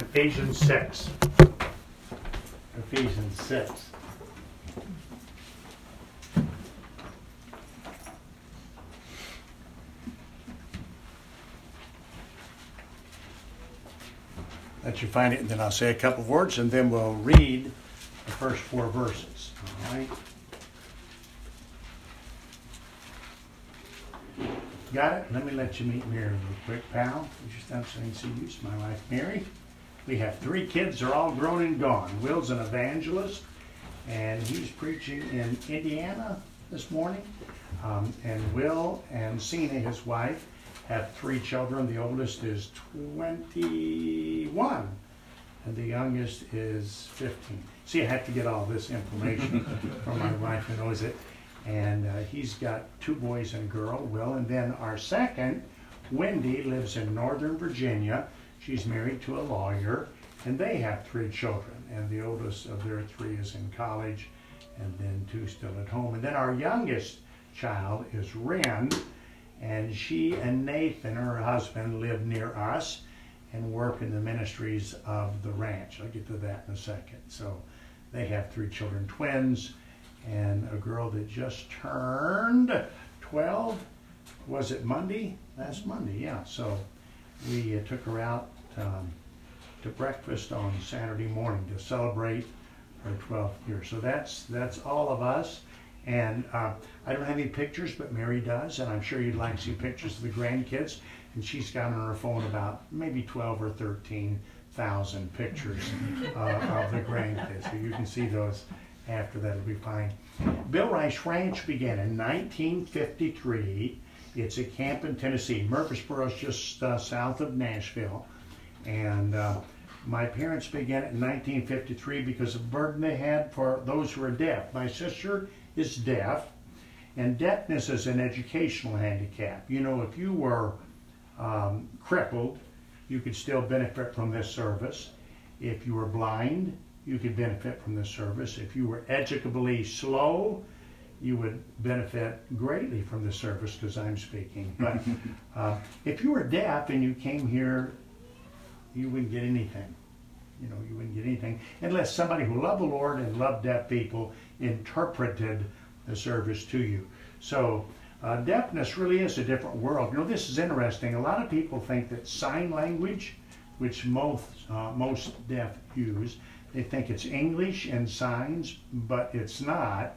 Ephesians 6. Ephesians 6. Let you find it, and then I'll say a couple of words, and then we'll read the first four verses. All right? Got it? Let me let you meet Mary real quick, pal. You stop saying see you? It's my wife, Mary. We have three kids. They're all grown and gone. Will's an evangelist, and he's preaching in Indiana this morning. Um, and Will and Cena, his wife, have three children. The oldest is 21, and the youngest is 15. See, I have to get all this information from my wife who knows it. And uh, he's got two boys and a girl, Will. And then our second, Wendy, lives in Northern Virginia. She's married to a lawyer, and they have three children. And the oldest of their three is in college, and then two still at home. And then our youngest child is Ren, and she and Nathan, her husband, live near us and work in the ministries of the ranch. I'll get to that in a second. So they have three children, twins, and a girl that just turned 12. Was it Monday? Last Monday, yeah. So we uh, took her out um, to breakfast on Saturday morning to celebrate her 12th year. So that's that's all of us. And uh, I don't have any pictures, but Mary does, and I'm sure you'd like to see pictures of the grandkids. And she's got on her phone about maybe 12 or 13,000 pictures uh, of the grandkids. So you can see those after that, it'll be fine. Bill Rice Ranch began in 1953. It's a camp in Tennessee. Murfreesboro is just uh, south of Nashville. And uh, my parents began it in 1953 because of the burden they had for those who are deaf. My sister is deaf, and deafness is an educational handicap. You know, if you were um, crippled, you could still benefit from this service. If you were blind, you could benefit from this service. If you were educably slow, you would benefit greatly from this service because I'm speaking. But uh, if you were deaf and you came here, you wouldn't get anything. You know, you wouldn't get anything unless somebody who loved the Lord and loved deaf people interpreted the service to you. So uh, deafness really is a different world. You know, this is interesting. A lot of people think that sign language, which most uh, most deaf use, they think it's English and signs, but it's not.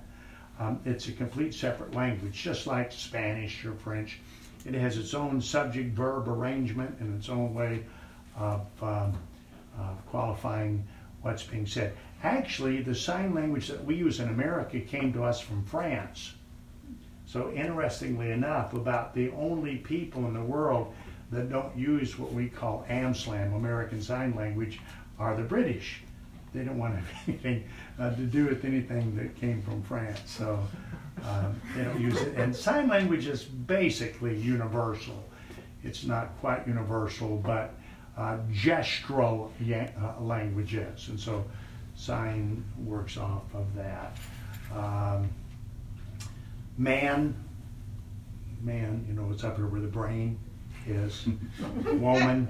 Um, it's a complete separate language, just like Spanish or French. It has its own subject verb arrangement and its own way of um, uh, qualifying what's being said. Actually, the sign language that we use in America came to us from France. So, interestingly enough, about the only people in the world that don't use what we call AMSLAN, American Sign Language, are the British they don't want to have anything uh, to do with anything that came from France. So um, they don't use it. And sign language is basically universal. It's not quite universal, but uh, gestural uh, languages. And so sign works off of that. Um, man, man, you know, it's up here where the brain is. Woman,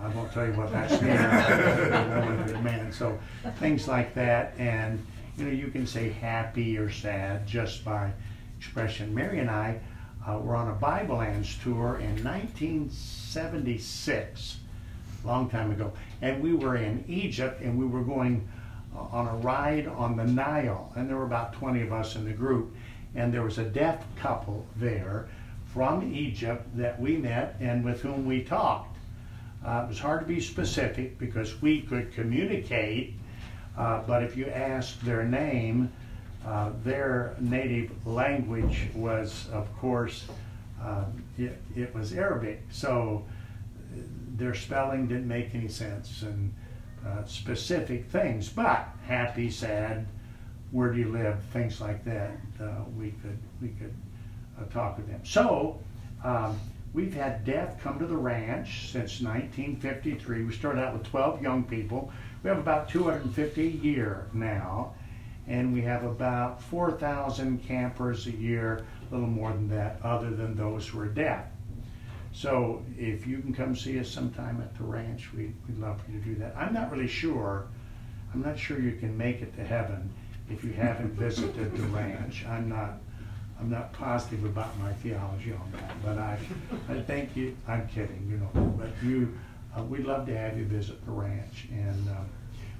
I won't tell you what that's mean. man. So things like that, and you know, you can say happy or sad just by expression. Mary and I uh, were on a Bible Lands tour in 1976, a long time ago, and we were in Egypt, and we were going uh, on a ride on the Nile, and there were about 20 of us in the group, and there was a deaf couple there from Egypt that we met and with whom we talked. Uh, it was hard to be specific because we could communicate, uh, but if you asked their name, uh, their native language was, of course, um, it, it, was Arabic. So uh, their spelling didn't make any sense and uh, specific things, but happy, sad, where do you live, things like that, uh, we could, we could talk with them. So um, We've had deaf come to the ranch since 1953. We started out with 12 young people. We have about 250 a year now, and we have about 4,000 campers a year, a little more than that, other than those who are deaf. So if you can come see us sometime at the ranch, we, we'd love for you to do that. I'm not really sure, I'm not sure you can make it to heaven if you haven't visited the ranch. I'm not, I'm not positive about my theology on that, but I, I think you, I'm kidding, you know, but you, uh, we'd love to have you visit the ranch. And uh,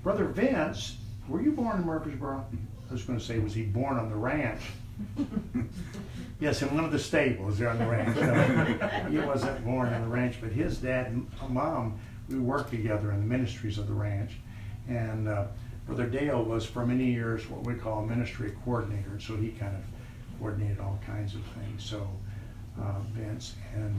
Brother Vince, were you born in Murfreesboro? I was going to say, was he born on the ranch? yes, in one of the stables there on the ranch. No, he wasn't born on the ranch, but his dad and mom, we worked together in the ministries of the ranch. And uh, Brother Dale was for many years what we call a ministry coordinator, so he kind of coordinated all kinds of things. So uh, Vince and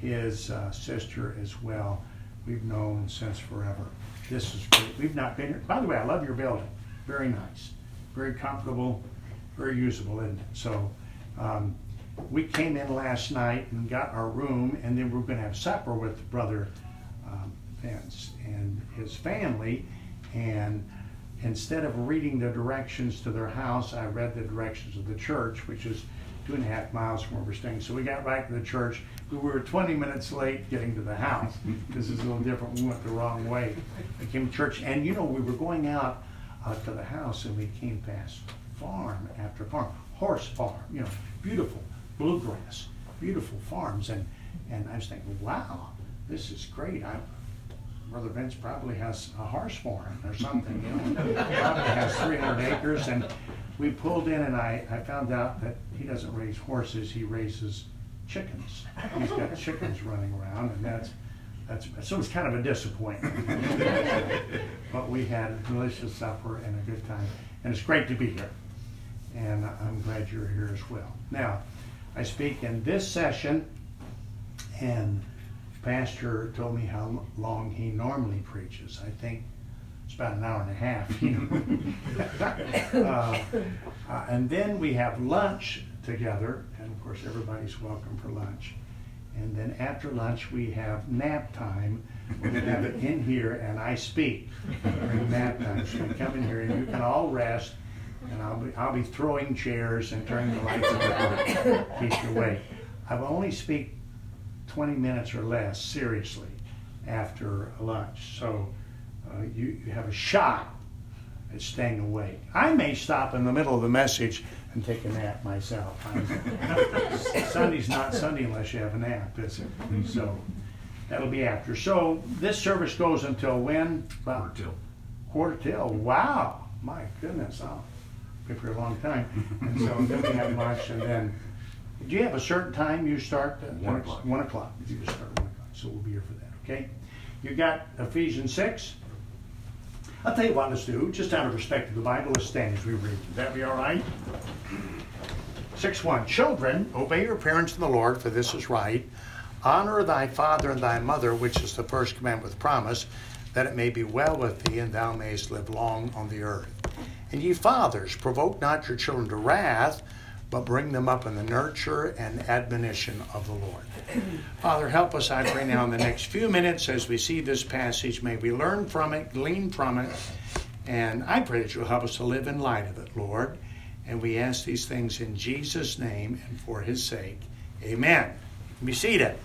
his uh, sister as well, we've known since forever. This is great. We've not been here. By the way, I love your building. Very nice, very comfortable, very usable, it? So um, we came in last night and got our room, and then we are going to have supper with Brother um, Vince and his family. And instead of reading the directions to their house, I read the directions of the church, which is two and a half miles from where we're staying. So we got back to the church. We were 20 minutes late getting to the house. this is a little different. We went the wrong way. We came to church, and you know, we were going out uh, to the house, and we came past farm after farm, horse farm, you know, beautiful bluegrass, beautiful farms, and and I was thinking, wow, this is great. I, Brother Vince probably has a horse farm or something, you know. probably has 300 acres, and we pulled in, and I, I found out that he doesn't raise horses; he raises chickens. He's got chickens running around, and that's that's so it's kind of a disappointment. but we had a delicious supper and a good time, and it's great to be here. And I'm glad you're here as well. Now, I speak in this session, and pastor told me how long he normally preaches. I think it's about an hour and a half. You know? uh, uh, and then we have lunch together, and of course everybody's welcome for lunch. And then after lunch we have nap time. We have it in here, and I speak during nap time. So you come in here, and you can all rest, and I'll be I'll be throwing chairs and turning the lights on to keep you awake. I will only speak 20 minutes or less, seriously, after lunch. So uh, you, you have a shot at staying awake. I may stop in the middle of the message and take a nap myself. Sunday's not Sunday unless you have a nap, is it? So that'll be after. So this service goes until when? About quarter till. Quarter till. Wow. My goodness. I'll be for a long time. And so then we have lunch and then do you have a certain time you start? One o'clock. One o'clock. You just start one o'clock. So we'll be here for that. Okay. You got Ephesians six. I'll tell you what, let's do. Just out of respect to the Bible, let's stand as we read. Would that be all right? 6 1. Children, obey your parents in the Lord, for this is right. Honor thy father and thy mother, which is the first commandment with promise, that it may be well with thee and thou mayest live long on the earth. And ye fathers, provoke not your children to wrath, but bring them up in the nurture and admonition of the Lord. Father, help us, I pray now, in the next few minutes as we see this passage. May we learn from it, glean from it, and I pray that you'll help us to live in light of it, Lord. And we ask these things in Jesus' name and for his sake. Amen. Be seated.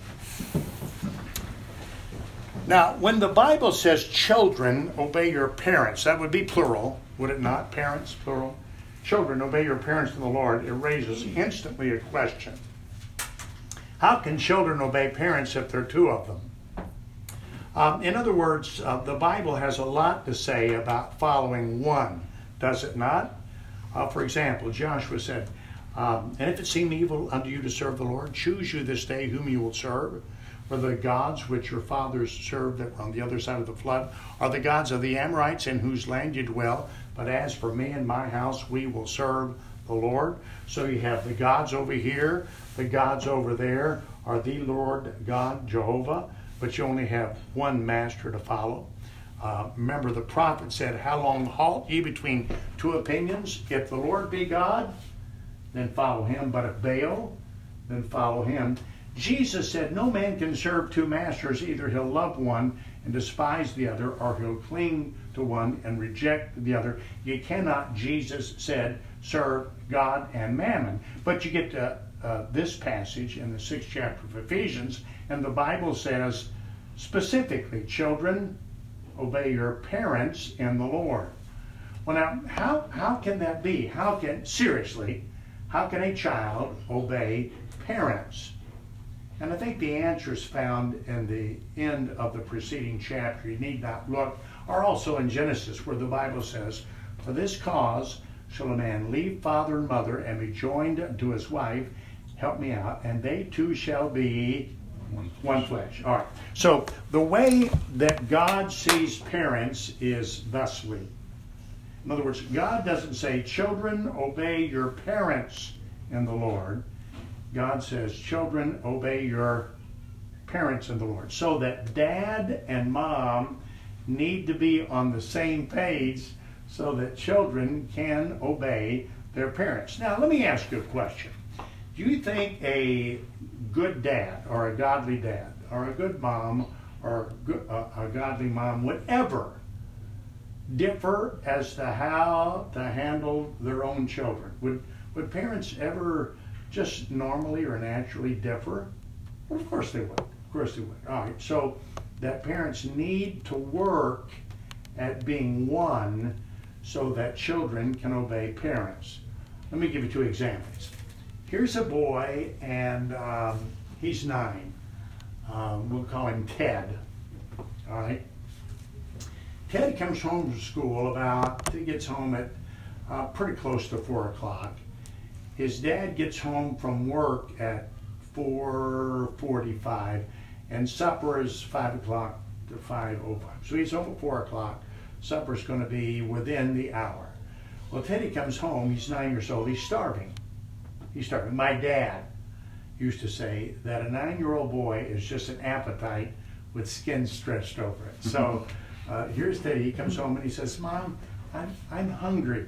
Now, when the Bible says children, obey your parents, that would be plural, would it not? Parents, plural. Children, obey your parents in the Lord. It raises instantly a question. How can children obey parents if there are two of them? Um, in other words, uh, the Bible has a lot to say about following one, does it not? Uh, for example, Joshua said, um, And if it seem evil unto you to serve the Lord, choose you this day whom you will serve. For the gods which your fathers served that were on the other side of the flood are the gods of the Amorites in whose land you dwell. But as for me and my house, we will serve the Lord. So you have the gods over here, the gods over there are the Lord God, Jehovah, but you only have one master to follow. Uh, remember, the prophet said, How long halt ye between two opinions? If the Lord be God, then follow him. But if Baal, then follow him. Jesus said, No man can serve two masters. Either he'll love one and despise the other, or he'll cling to one and reject the other. You cannot, Jesus said, serve God and mammon. But you get to uh, this passage in the sixth chapter of Ephesians, and the Bible says specifically, children, obey your parents in the Lord. Well, now, how, how can that be? How can, seriously, how can a child obey parents? And I think the answer is found in the end of the preceding chapter. You need not look, or also in Genesis, where the Bible says, For this cause shall a man leave father and mother and be joined to his wife, help me out, and they two shall be one flesh. All right. So the way that God sees parents is thusly. In other words, God doesn't say, children, obey your parents in the Lord. God says, children, obey your parents in the Lord. So that dad and mom need to be on the same page so that children can obey their parents. Now, let me ask you a question. Do you think a good dad or a godly dad or a good mom or uh, a, godly mom would ever differ as to how to handle their own children? Would, would parents ever just normally or naturally differ? Well, of course they would. Of course they would. All right. So that parents need to work at being one so that children can obey parents. Let me give you two examples. Here's a boy, and um, he's nine. Um, we'll call him Ted. All right. Ted comes home from school about, he gets home at uh, pretty close to 4 o'clock. His dad gets home from work at 4.45 and supper is 5 o'clock to 5.05. So he's home at 4 o'clock. Supper's going to be within the hour. Well, Teddy comes home, he's nine years old, he's starving. He's starving. My dad used to say that a nine-year-old boy is just an appetite with skin stretched over it. So uh, here's Teddy. He comes home and he says, "Mom, I'm I'm hungry."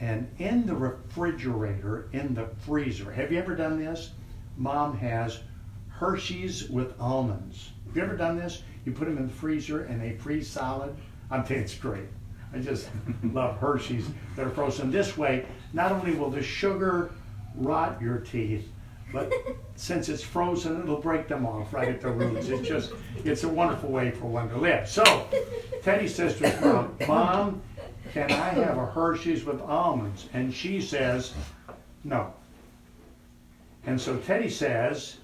And in the refrigerator, in the freezer, have you ever done this? Mom has Hershey's with almonds. Have you ever done this? You put them in the freezer and they freeze solid. I'm telling it's great. I just love Hershey's that are frozen. This way, not only will the sugar rot your teeth, but since it's frozen, it'll break them off right at the roots. It's just, it's a wonderful way for one to live. So, Teddy says to his mom, Mom, can I have a Hershey's with almonds? And she says, No. And so Teddy says,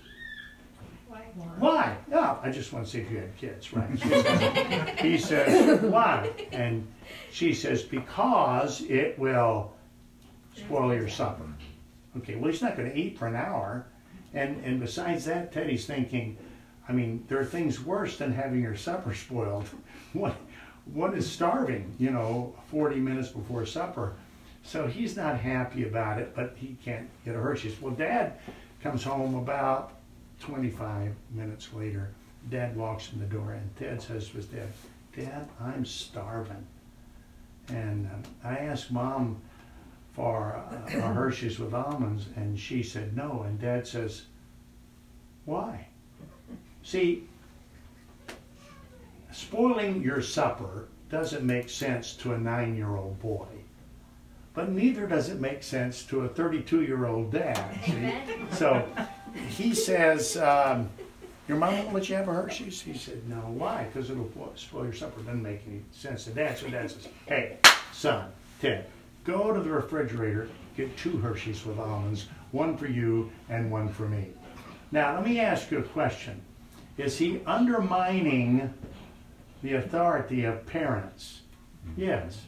why? No, I just want to see if you had kids, right? He says, why? And she says, because it will spoil your supper. Okay, well, he's not going to eat for an hour. And, and besides that, Teddy's thinking, I mean, there are things worse than having your supper spoiled. What, what is starving, you know, 40 minutes before supper. So he's not happy about it, but he can't get a Hershey's. Well, Dad comes home about 25 minutes later. Dad walks in the door, and Ted says to his dad, Dad, I'm starving. And um, I asked Mom for a, a Hershey's with almonds, and she said no. And Dad says, Why? See, spoiling your supper doesn't make sense to a nine year old boy, but neither does it make sense to a 32 year old dad. See? So he says, um, Your mom won't let you have a Hershey's? He said, No. Why? Because it'll spoil your supper. Doesn't make any sense to dad. So dad says, Hey, son, Ted, go to the refrigerator, get two Hershey's with almonds, one for you and one for me. Now, let me ask you a question. Is he undermining the authority of parents? Yes.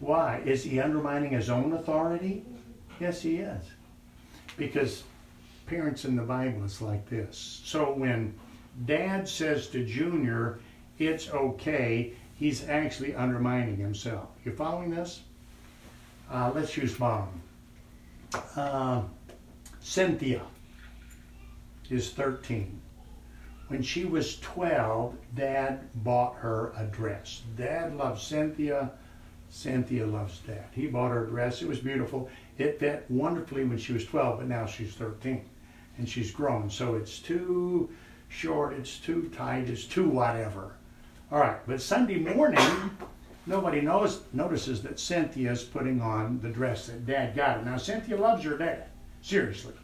Why? Is he undermining his own authority? Yes, he is. Because parents in the Bible is like this. So when dad says to Junior, it's okay, he's actually undermining himself. You following this? Uh, let's use mom. Uh, Cynthia is 13. When she was 12, Dad bought her a dress. Dad loves Cynthia. Cynthia loves Dad. He bought her a dress. It was beautiful. It fit wonderfully when she was 12, but now she's 13 and she's grown. So it's too short, it's too tight, it's too whatever. All right, but Sunday morning, nobody knows notices that Cynthia's putting on the dress that Dad got her. Now Cynthia loves her dad, seriously.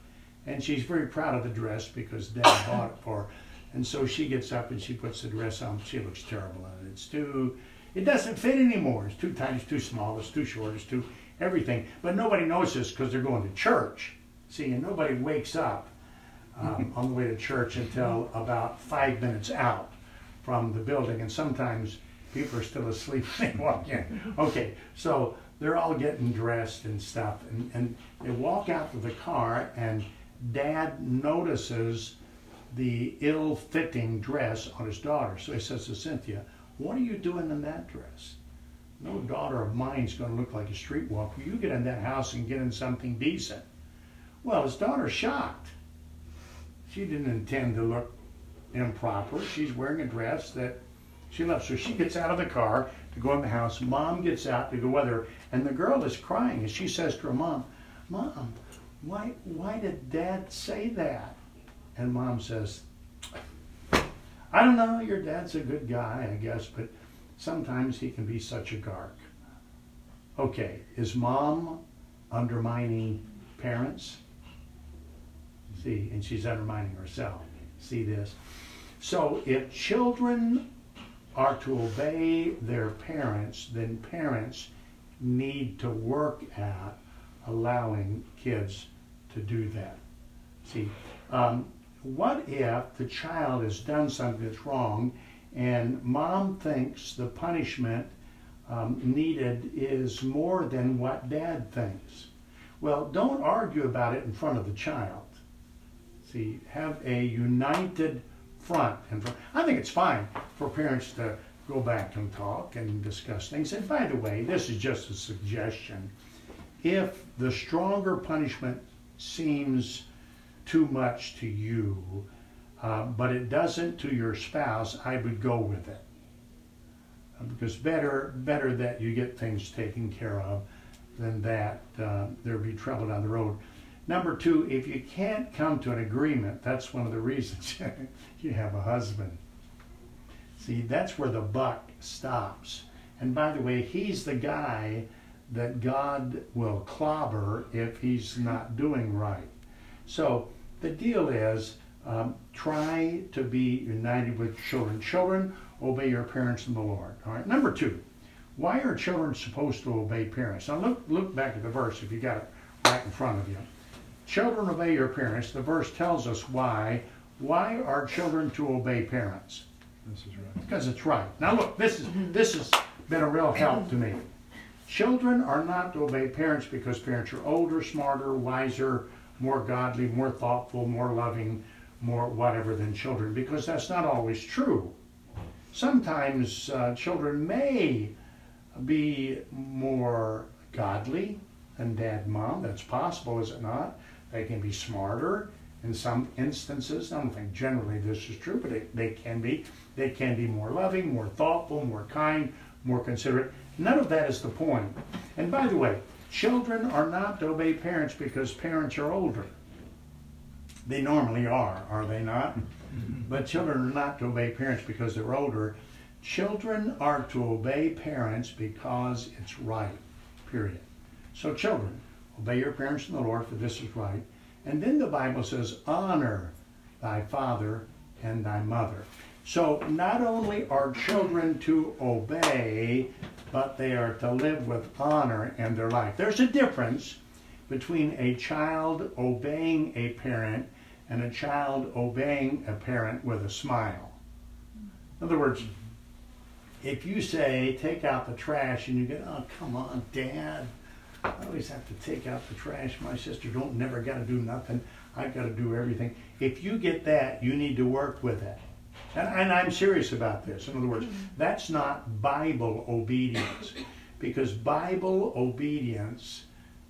And she's very proud of the dress because Dad bought it for her. And so she gets up and she puts the dress on. She looks terrible in it. It's too, it doesn't fit anymore. It's too tight, it's too small, it's too short, it's too everything. But nobody knows this because they're going to church. See, and nobody wakes up um, on the way to church until about five minutes out from the building. And sometimes people are still asleep when they walk in. Okay, so they're all getting dressed and stuff. And, and they walk out to the car, and dad notices the ill fitting dress on his daughter. So he says to Cynthia, What are you doing in that dress? No daughter of mine's going to look like a streetwalker. You get in that house and get in something decent. Well, his daughter's shocked. She didn't intend to look improper. She's wearing a dress that she loves. So she gets out of the car to go in the house. Mom gets out to go with her, and the girl is crying. And she says to her mom, Mom, why, why did dad say that? And mom says, I don't know, your dad's a good guy, I guess, but sometimes he can be such a gark. Okay, is mom undermining parents? See, and she's undermining herself. See this? So if children are to obey their parents, then parents need to work at allowing kids to do that. See, um, what if the child has done something that's wrong and mom thinks the punishment um, needed is more than what dad thinks? Well, don't argue about it in front of the child. See, have a united front. And. I think it's fine for parents to go back and talk and discuss things. And by the way, this is just a suggestion. If the stronger punishment seems too much to you, uh, but it doesn't to your spouse, I would go with it. Uh, because better, better that you get things taken care of than that uh, there be trouble down the road. Number two, if you can't come to an agreement, that's one of the reasons you have a husband. See, that's where the buck stops. And by the way, he's the guy that God will clobber if he's not doing right. So the deal is um, try to be united with children. Children, obey your parents in the Lord. All right. Number two, why are children supposed to obey parents? Now look, look back at the verse if you got it right in front of you. Children obey your parents. The verse tells us why. Why are children to obey parents? This is right. Because it's right. Now look, this is this has been a real help to me. Children are not to obey parents because parents are older, smarter, wiser, more godly, more thoughtful, more loving, more whatever than children, because that's not always true. Sometimes uh, children may be more godly than dad mom. That's possible, is it not? They can be smarter in some instances. I don't think generally this is true, but they, they can be. They can be more loving, more thoughtful, more kind, more considerate. None of that is the point. And by the way, Children are not to obey parents because parents are older. They normally are, are they not? Mm-hmm. but children are not to obey parents because they're older. Children are to obey parents because it's right, period. So, children, obey your parents in the Lord, for this is right. And then the Bible says, honor thy father and thy mother. So, not only are children to obey, but they are to live with honor in their life. There's a difference between a child obeying a parent and a child obeying a parent with a smile. In other words, if you say, take out the trash, and you go, oh, come on, Dad, I always have to take out the trash. My sister don't never got to do nothing. I've got to do everything. If you get that, you need to work with it. And, and I'm serious about this. In other words, mm-hmm. that's not Bible obedience. Because Bible obedience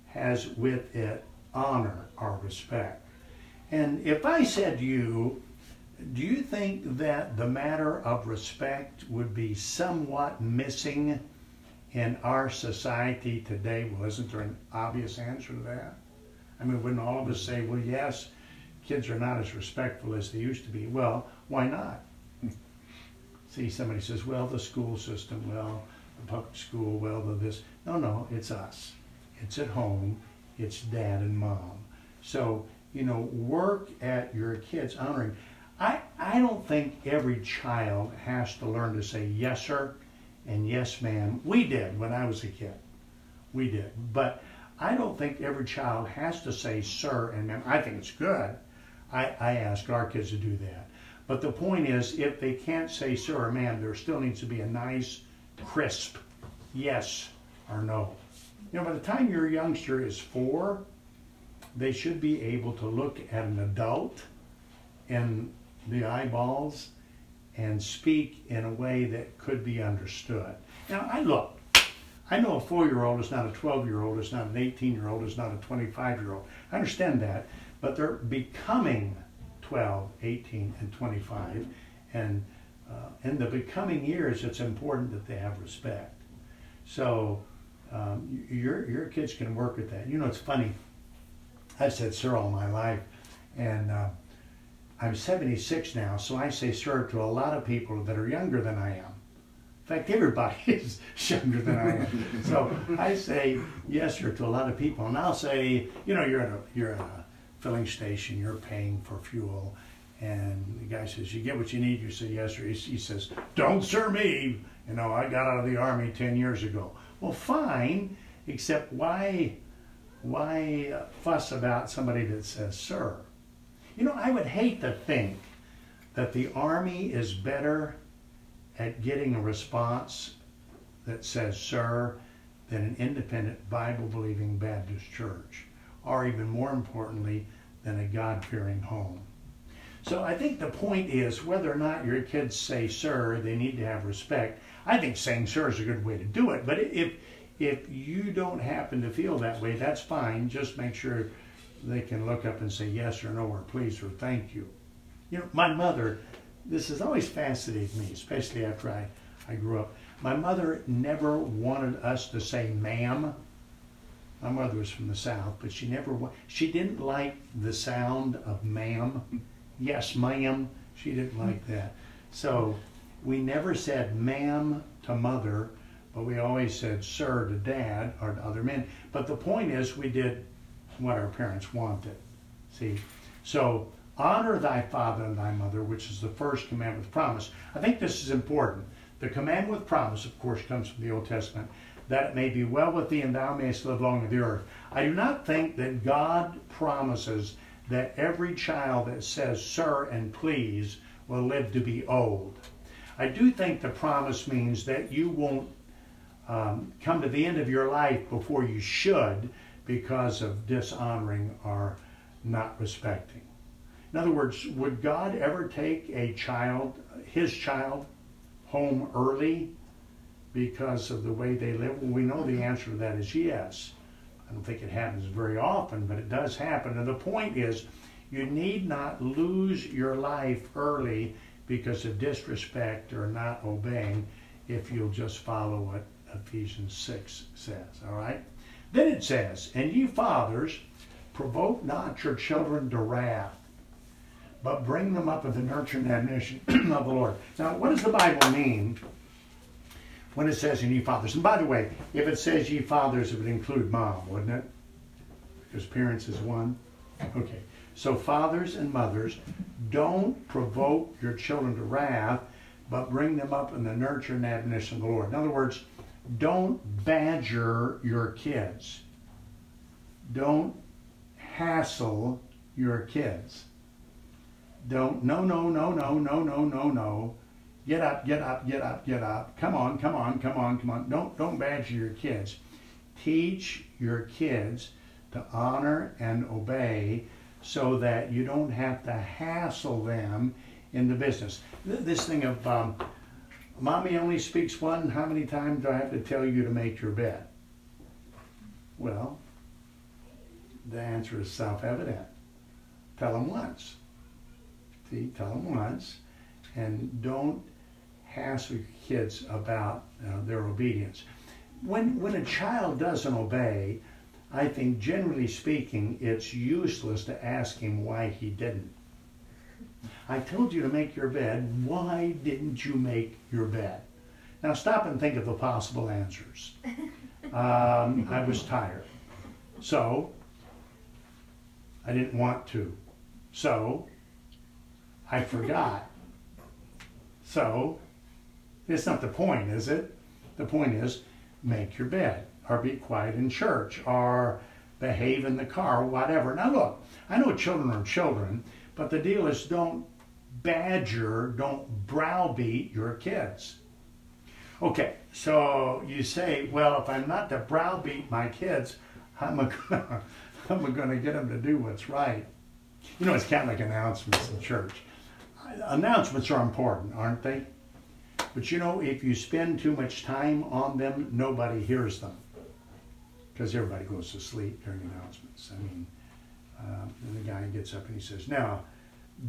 has with it honor or respect. And if I said to you, do you think that the matter of respect would be somewhat missing in our society today? Well, isn't there an obvious answer to that? I mean, wouldn't all of us say, well, yes, kids are not as respectful as they used to be? Well, why not? see somebody says, well, the school system, well, the public school, well, the this. No, no, it's us. It's at home. It's dad and mom. So you know, work at your kids honoring. I, I don't think every child has to learn to say yes, sir, and yes, ma'am. We did when I was a kid. We did. But I don't think every child has to say sir and ma'am. I think it's good. I, I ask our kids to do that. But the point is, if they can't say sir or ma'am, there still needs to be a nice, crisp yes or no. You know, by the time your youngster is four, they should be able to look at an adult in the eyeballs and speak in a way that could be understood. Now, I look, I know a four year old is not a 12 year old, is not an 18 year old, is not a 25 year old. I understand that, but they're becoming 12, 18, and 25. And uh, in the becoming years, it's important that they have respect. So um, your, your kids can work with that. You know, it's funny. I've said sir all my life, and uh, I'm 76 now, so I say sir to a lot of people that are younger than I am. In fact, everybody is younger than I am. so I say yes sir to a lot of people, and I'll say, you know, you're at a you're at a filling station, you're paying for fuel, and the guy says, you get what you need. You say yes sir. He, he says, don't sir me. You know, I got out of the army 10 years ago. Well, fine, except why why fuss about somebody that says sir? You know, I would hate to think that the Army is better at getting a response that says sir than an independent Bible believing Baptist church, or even more importantly, than a God fearing home. So I think the point is whether or not your kids say sir, they need to have respect. I think saying sir is a good way to do it, but if if you don't happen to feel that way, that's fine. Just make sure they can look up and say yes or no or please or thank you. You know, my mother, this has always fascinated me, especially after I, I grew up. My mother never wanted us to say ma'am. My mother was from the South, but she never, she didn't like the sound of ma'am. Yes, ma'am. She didn't like that. So we never said ma'am to mother, but we always said sir to dad or to other men. But the point is, we did what our parents wanted. See? So, honor thy father and thy mother, which is the first commandment with promise. I think this is important. The commandment with promise, of course, comes from the Old Testament, that it may be well with thee and thou mayest live long on the earth. I do not think that God promises that every child that says sir and please will live to be old. I do think the promise means that you won't um, come to the end of your life before you should because of dishonoring or not respecting. In other words, would God ever take a child, his child, home early because of the way they live? Well, we know the answer to that is yes. I don't think it happens very often, but it does happen. And the point is, you need not lose your life early because of disrespect or not obeying if you'll just follow what Ephesians 6 says. All right? Then it says, And ye fathers, provoke not your children to wrath, but bring them up in the nurture and admonition of the Lord. Now, what does the Bible mean when it says, And ye fathers? And by the way, if it says ye fathers, it would include mom, wouldn't it? Because parents is one. Okay. So, fathers and mothers, don't provoke your children to wrath, but bring them up in the nurture and admonition of the Lord. In other words, don't badger your kids. Don't hassle your kids. Don't, no, no, no, no, no, no, no, no. Get up, get up, get up, get up. Come on, come on, come on, come on. Don't, don't badger your kids. Teach your kids to honor and obey so that you don't have to hassle them in the business. This thing of um, Mommy only speaks one. How many times do I have to tell you to make your bed? Well, the answer is self evident. Tell them once. See, tell them once. And don't hassle kids about uh, their obedience. When, when a child doesn't obey, I think generally speaking, it's useless to ask him why he didn't. I told you to make your bed. Why didn't you make your bed? Now stop and think of the possible answers. Um, I was tired. So, I didn't want to. So I forgot. So it's not the point, is it? The point is make your bed or be quiet in church or behave in the car, whatever. Now look, I know children are children, but the deal is don't badger, don't browbeat your kids. Okay, so you say, well, if I'm not to browbeat my kids, how am I gonna, how am going to get them to do what's right? You know, it's kind of like announcements in church. Announcements are important, aren't they? But you know, if you spend too much time on them, nobody hears them. Because everybody goes to sleep during announcements. I mean, uh, and the guy gets up and he says, Now,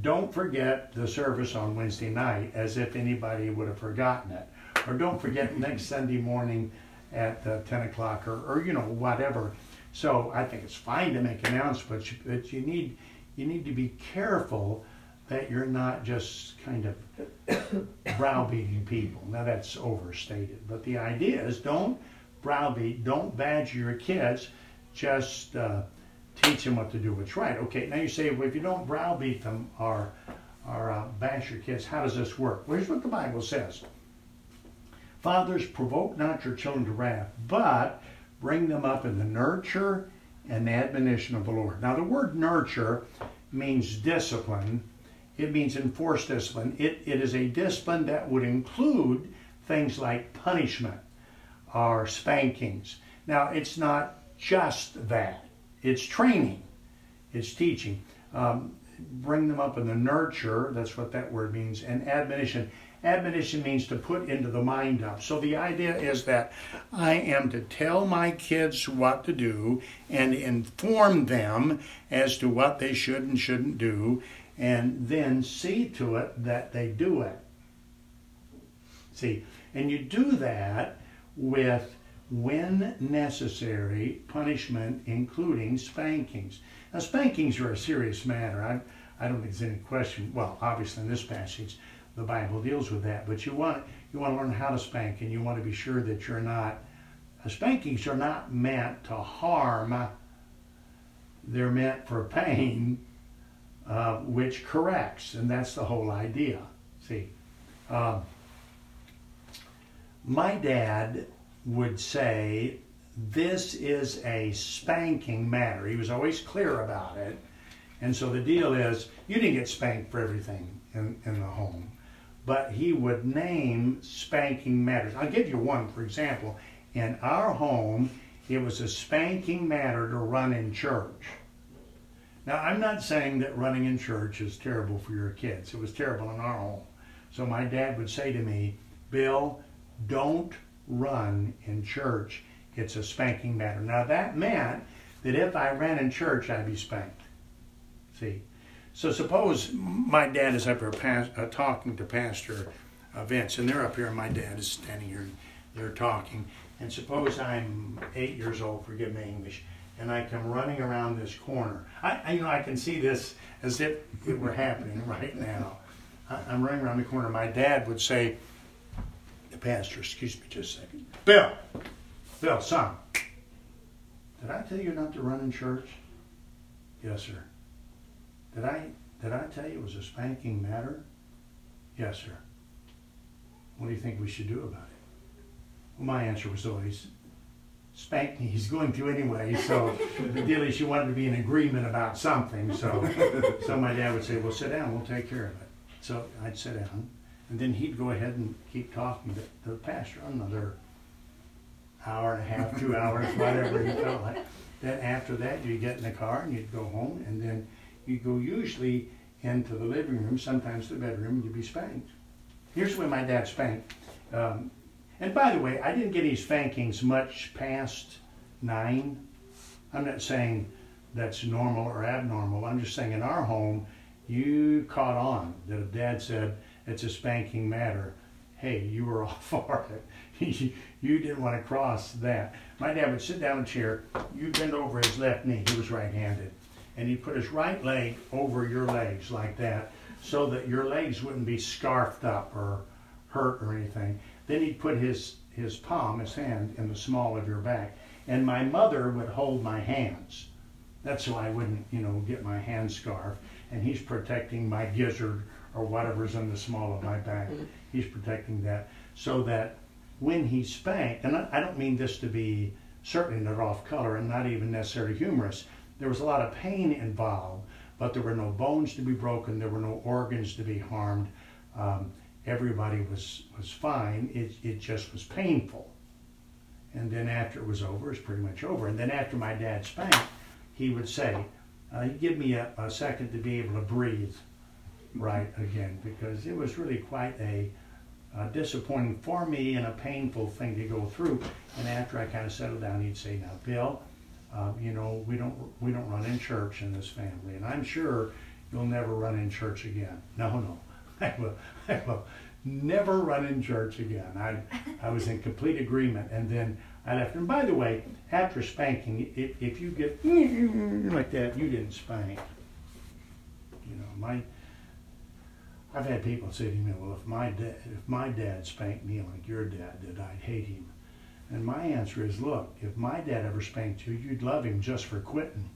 don't forget the service on Wednesday night as if anybody would have forgotten it. Or don't forget next Sunday morning at uh, 10 o'clock or, or, you know, whatever. So I think it's fine to make announcements, but you need, you need to be careful that you're not just kind of browbeating people. Now that's overstated, but the idea is don't browbeat, don't badger your kids, just uh, teach them what to do what's right. Okay, now you say, well, if you don't browbeat them or, or uh, bash your kids, how does this work? Well, here's what the Bible says. Fathers, provoke not your children to wrath, but bring them up in the nurture and the admonition of the Lord. Now, the word nurture means discipline it means enforced discipline. It, it is a discipline that would include things like punishment or spankings. Now, it's not just that, it's training, it's teaching. Um, bring them up in the nurture, that's what that word means, and admonition. Admonition means to put into the mind of. So the idea is that I am to tell my kids what to do and inform them as to what they should and shouldn't do and then see to it that they do it. See, and you do that with, when necessary, punishment, including spankings. Now, spankings are a serious matter. I, I don't think there's any question. Well, obviously, in this passage, the Bible deals with that. But you want you want to learn how to spank, and you want to be sure that you're not. Uh, spankings are not meant to harm. They're meant for pain uh, which corrects, and that's the whole idea. See, uh, my dad would say, This is a spanking matter. He was always clear about it. And so the deal is, you didn't get spanked for everything in, in the home, but he would name spanking matters. I'll give you one, for example. In our home, it was a spanking matter to run in church. Now, I'm not saying that running in church is terrible for your kids. It was terrible in our home. So my dad would say to me, Bill, don't run in church. It's a spanking matter. Now, that meant that if I ran in church, I'd be spanked. See? So suppose my dad is up here uh, talking to Pastor uh, Vince, and they're up here, and my dad is standing here, they're talking. And suppose I'm eight years old, forgive me English, and I come running around this corner. I, I, you know, I can see this as if it were happening right now. I, I'm running around the corner. My dad would say, pastor, excuse me just a second, Bill, Bill, son, did I tell you not to run in church? Yes, sir. Did I, did I tell you it was a spanking matter? Yes, sir. What do you think we should do about it? Well, my answer was always, spank me. He's going to anyway. So ideally, she wanted to be in agreement about something. So, so my dad would say, well, sit down. We'll take care of it. So I'd sit down. And then he'd go ahead and keep talking to the pastor another hour and a half, two hours, whatever he felt like. Then after that, you'd get in the car and you'd go home. And then you'd go usually into the living room, sometimes the bedroom, and you'd be spanked. Here's way my dad spanked. Um, and by the way, I didn't get any spankings much past nine. I'm not saying that's normal or abnormal. I'm just saying in our home, you caught on that if dad said it's a spanking matter, hey, you were off for it. you didn't want to cross that. My dad would sit down in a chair, you bend over his left knee, he was right handed, and he'd put his right leg over your legs like that so that your legs wouldn't be scarfed up or hurt or anything. Then he'd put his, his palm, his hand, in the small of your back. And my mother would hold my hands. That's so I wouldn't, you know, get my hand scarf. And he's protecting my gizzard or whatever's in the small of my back. He's protecting that so that when he spanked, and I, I don't mean this to be certainly not off color and not even necessarily humorous. There was a lot of pain involved, but there were no bones to be broken. There were no organs to be harmed. Um, everybody was was fine. It it just was painful. And then after it was over, it's pretty much over. And then after my dad spanked, he would say, uh, give me a, a second to be able to breathe right again because it was really quite a uh, disappointing for me and a painful thing to go through. And after I kind of settled down, he'd say, "Now, Bill, uh, you know we don't we don't run in church in this family, and I'm sure you'll never run in church again." No, no, I will, I will never run in church again. I I was in complete agreement, and then I left. And by the way, after spanking, if, if you get like that, you didn't spank. You know, my I've had people say to me, "Well, if my dad, if my dad spanked me like your dad did, I'd hate him." And my answer is, "Look, if my dad ever spanked you, you'd love him just for quitting.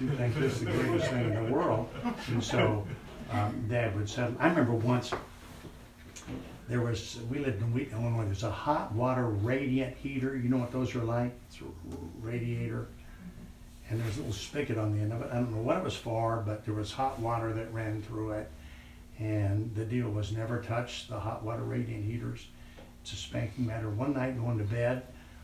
You'd think this is the greatest thing in the world." And so, um, Dad would settle. I remember once there was we lived in Wheaton, Illinois. There's a hot water radiant heater. You know what those are like? It's a radiator. And there's a little spigot on the end of it. I don't know what it was for, but there was hot water that ran through it and the deal was never touch the hot water radiant heaters. It's a spanking matter. One night going to bed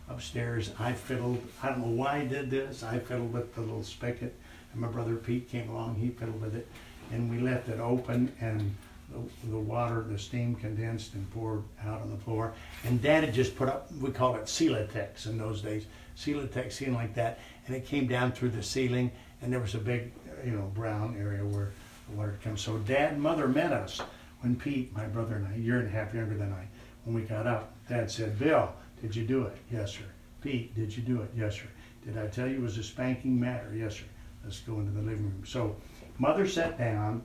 upstairs, I fiddled. I don't know why I did this. I fiddled with the little spigot, and my brother Pete came along. He fiddled with it, and we left it open, and the, the water, the steam condensed and poured out on the floor. And Dad had just put up, we called it Celotex in those days, Celotex ceiling like that, and it came down through the ceiling, and there was a big, you know, brown area where water comes. So dad and mother met us when Pete, my brother and I, a year and a half younger than I, when we got up, dad said, Bill, did you do it? Yes, sir. Pete, did you do it? Yes, sir. Did I tell you it was a spanking matter? Yes, sir. Let's go into the living room. So mother sat down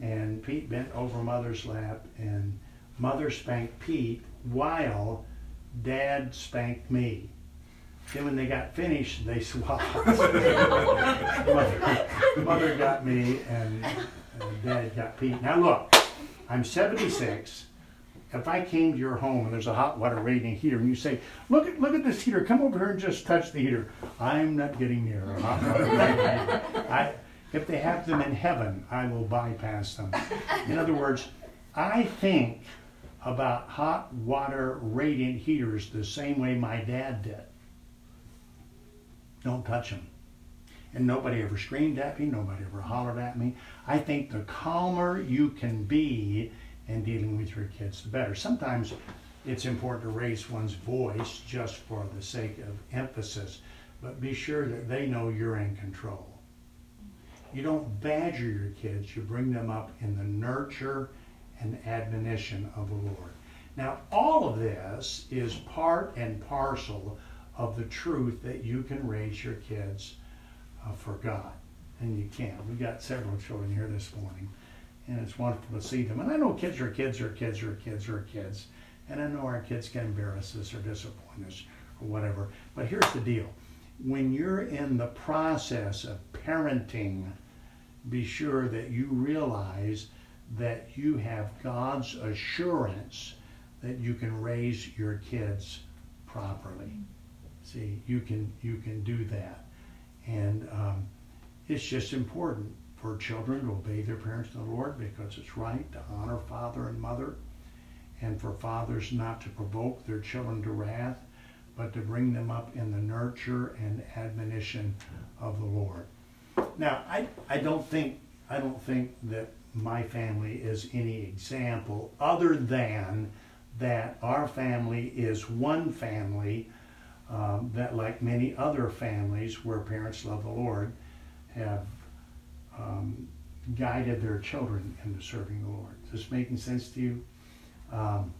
and Pete bent over mother's lap and mother spanked Pete while dad spanked me. Then when they got finished, they swapped. mother, mother got me and, and dad got Pete. Now look, I'm 76. If I came to your home and there's a hot water radiant heater and you say, look at look at this heater, come over here and just touch the heater. I'm not getting near a hot water. I, if they have them in heaven, I will bypass them. In other words, I think about hot water radiant heaters the same way my dad did. Don't touch them. And nobody ever screamed at me, nobody ever hollered at me. I think the calmer you can be in dealing with your kids, the better. Sometimes it's important to raise one's voice just for the sake of emphasis, but be sure that they know you're in control. You don't badger your kids, you bring them up in the nurture and admonition of the Lord. Now, all of this is part and parcel of the truth that you can raise your kids uh, for God. And you can. We've got several children here this morning, and it's wonderful to see them. And I know kids are kids are kids are kids are kids. And I know our kids can embarrass us or disappoint us or whatever. But here's the deal when you're in the process of parenting, be sure that you realize that you have God's assurance that you can raise your kids properly. See, you can you can do that, and um, it's just important for children to obey their parents in the Lord because it's right to honor father and mother, and for fathers not to provoke their children to wrath, but to bring them up in the nurture and admonition of the Lord. Now, I I don't think I don't think that my family is any example other than that our family is one family um, that, like many other families where parents love the Lord, have um, guided their children into serving the Lord. Is this making sense to you? Um,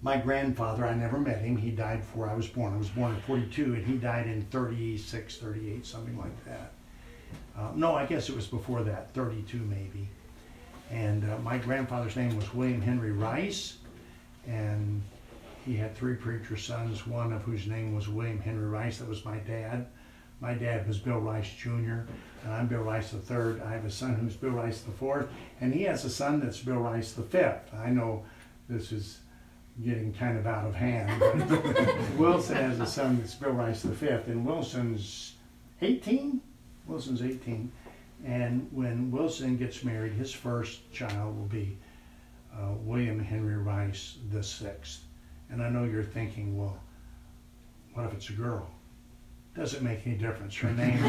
my grandfather, I never met him. He died before I was born. I was born in 42, and he died in 36, 38, something like that. Uh, no, I guess it was before that, 32 maybe. And uh, my grandfather's name was William Henry Rice, and he had three preacher sons, one of whose name was William Henry Rice, that was my dad. My dad was Bill Rice Jr., and I'm Bill Rice III. I have a son who's Bill Rice IV, and he has a son that's Bill Rice V. I know this is getting kind of out of hand. Wilson has a son that's Bill Rice V, and Wilson's 18. Wilson's 18, and when Wilson gets married, his first child will be uh, William Henry Rice sixth. And I know you're thinking, well, what if it's a girl? Doesn't make any difference. Her name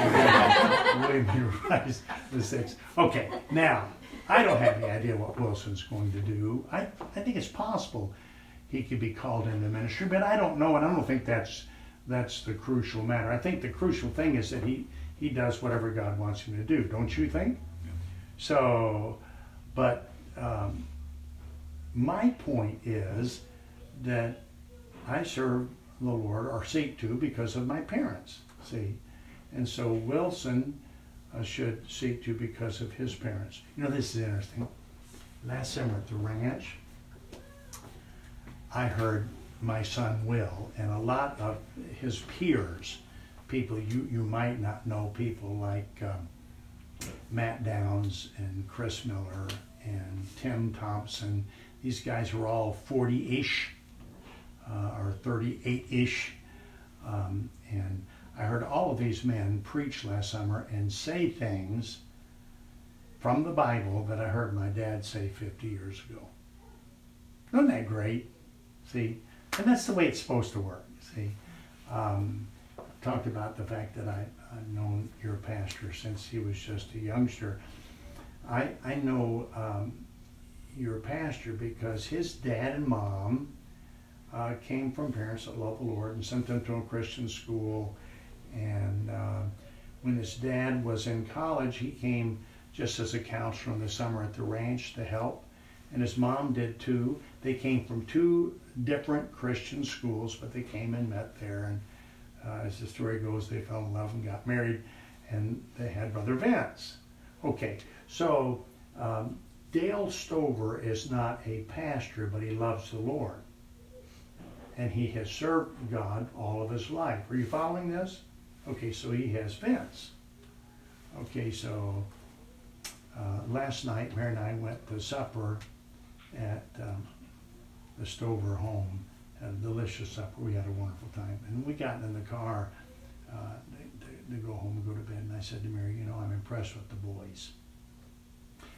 William Rice the sixth. Okay, now I don't have any idea what Wilson's going to do. I, I think it's possible he could be called into ministry, but I don't know, and I don't think that's that's the crucial matter. I think the crucial thing is that he he does whatever God wants him to do. Don't you think? Yeah. So, but um, my point is that I serve the Lord or seek to because of my parents. See, and so Wilson uh, should seek to because of his parents. You know, this is interesting. Last summer at the ranch, I heard my son Will and a lot of his peers, people you, you might not know, people like um, Matt Downs and Chris Miller and Tim Thompson. These guys were all 40 ish or 38 ish. Um, and I heard all of these men preach last summer and say things from the Bible that I heard my dad say 50 years ago. Isn't that great? See, and that's the way it's supposed to work. See, um, talked about the fact that I, I've known your pastor since he was just a youngster. I I know um, your pastor because his dad and mom uh, came from parents that love the Lord and sent them to a Christian school. And uh, when his dad was in college, he came just as a counselor in the summer at the ranch to help. And his mom did too. They came from two different Christian schools, but they came and met there. And uh, as the story goes, they fell in love and got married, and they had Brother Vance. Okay, so um, Dale Stover is not a pastor, but he loves the Lord and he has served God all of his life. Are you following this? Okay, so he has Vince. Okay, so uh, last night, Mary and I went to supper at um, the Stover home. Had a delicious supper. We had a wonderful time. And we got in the car uh, to, to, go home and go to bed. And I said to Mary, you know, I'm impressed with the boys.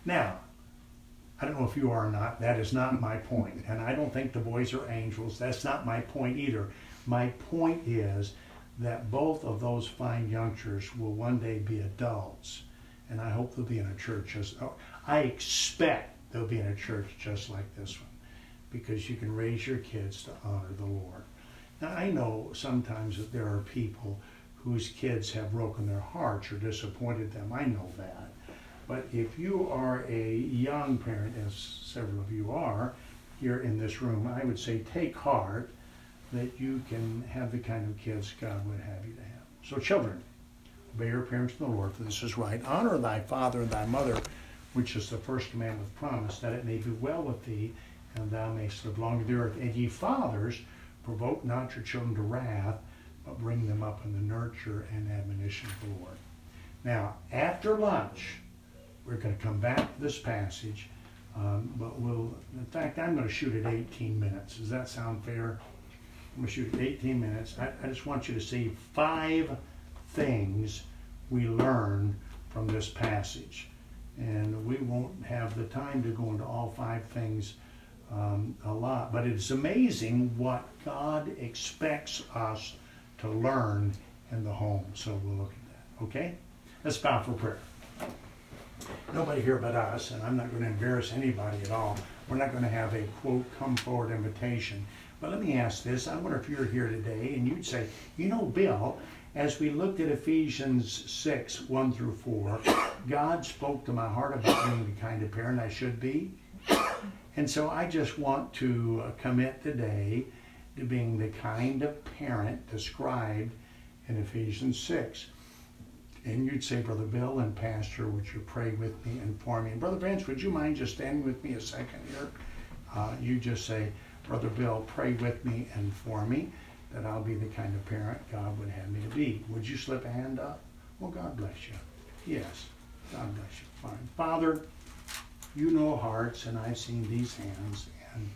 Now, I don't know if you are or not. That is not my point. And I don't think the boys are angels. That's not my point either. My point is that both of those fine youngsters will one day be adults. And I hope they'll be in a church Just, oh, I expect they'll be in a church just like this one. Because you can raise your kids to honor the Lord. Now I know sometimes that there are people whose kids have broken their hearts or disappointed them. I know that. But if you are a young parent, as several of you are here in this room, I would say take heart that you can have the kind of kids God would have you to have. So, children, obey your parents in the Lord, for this is right. Honor thy father and thy mother, which is the first commandment with promise, that it may be well with thee, and thou mayst live long on the earth. And ye fathers, provoke not your children to wrath, but bring them up in the nurture and admonition of the Lord. Now, after lunch, we're going to come back to this passage, um, but we'll, in fact, I'm going to shoot at 18 minutes. Does that sound fair? I'm going to shoot at 18 minutes. I, I just want you to see five things we learn from this passage. And we won't have the time to go into all five things um, a lot, but it's amazing what God expects us to learn in the home. So we'll look at that. Okay? Let's bow for prayer nobody here but us, and I'm not going to embarrass anybody at all. We're not going to have a quote come forward invitation. But let me ask this. I wonder if you're here today and you'd say, you know, Bill, as we looked at Ephesians 6, 1 through 4, God spoke to my heart about being the kind of parent I should be. And so I just want to uh, commit today to being the kind of parent described in Ephesians 6 and you'd say, Brother Bill and Pastor, would you pray with me and for me? And Brother Vince, would you mind just standing with me a second here? Uh, you just say, Brother Bill, pray with me and for me. that I'll be the kind of parent God would have me to be. Would you slip a hand up? Well, God bless you. Yes, God bless you. Fine. Father, you know hearts, and I've seen these hands, and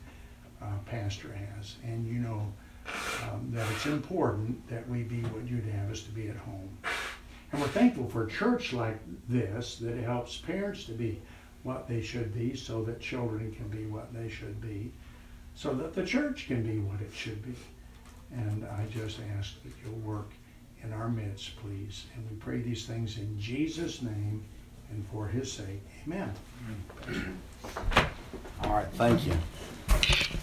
uh, Pastor has, and you know um, that it's important that we be what you'd have us to be at home. And we're thankful for a church like this that helps parents to be what they should be so that children can be what they should be, so that the church can be what it should be. And I just ask that you'll work in our midst, please. And we pray these things in Jesus' name and for his sake. Amen. All right, thank you.